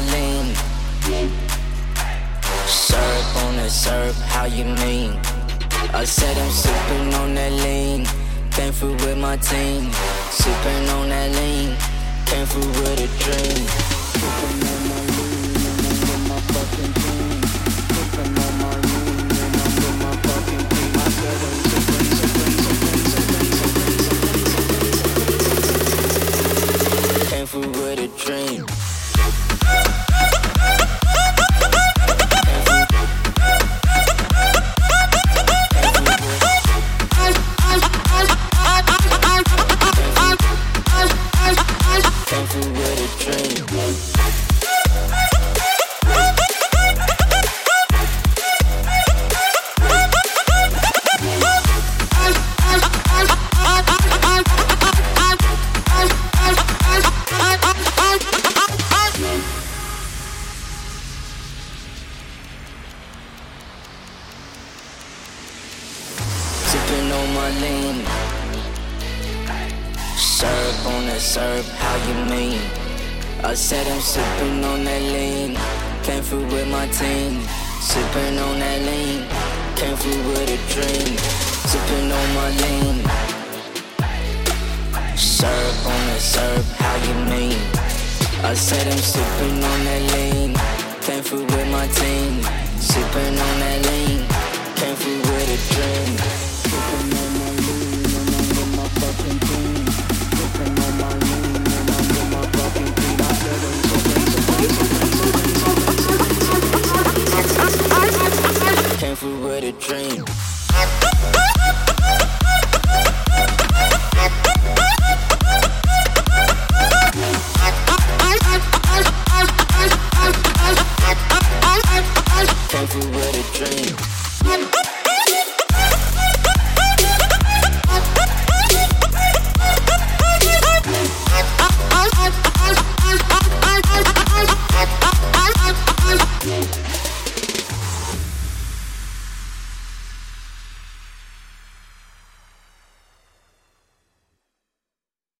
lean. Syrup on the syrup, how you mean? I said I'm sipping on that lean. Came through with my team. Sipping on that lean. Came through with a dream. Lean. Syrup on that syrup, how you mean? I said I'm sipping on that lean. Came through with my team. Sipping on that lean. Came through with a dream. Sipping on my lean. Syrup on that syrup, how you mean? I said I'm sipping on that lean. Came through with my team. Sipping on that lean. Dream. Came through a dream.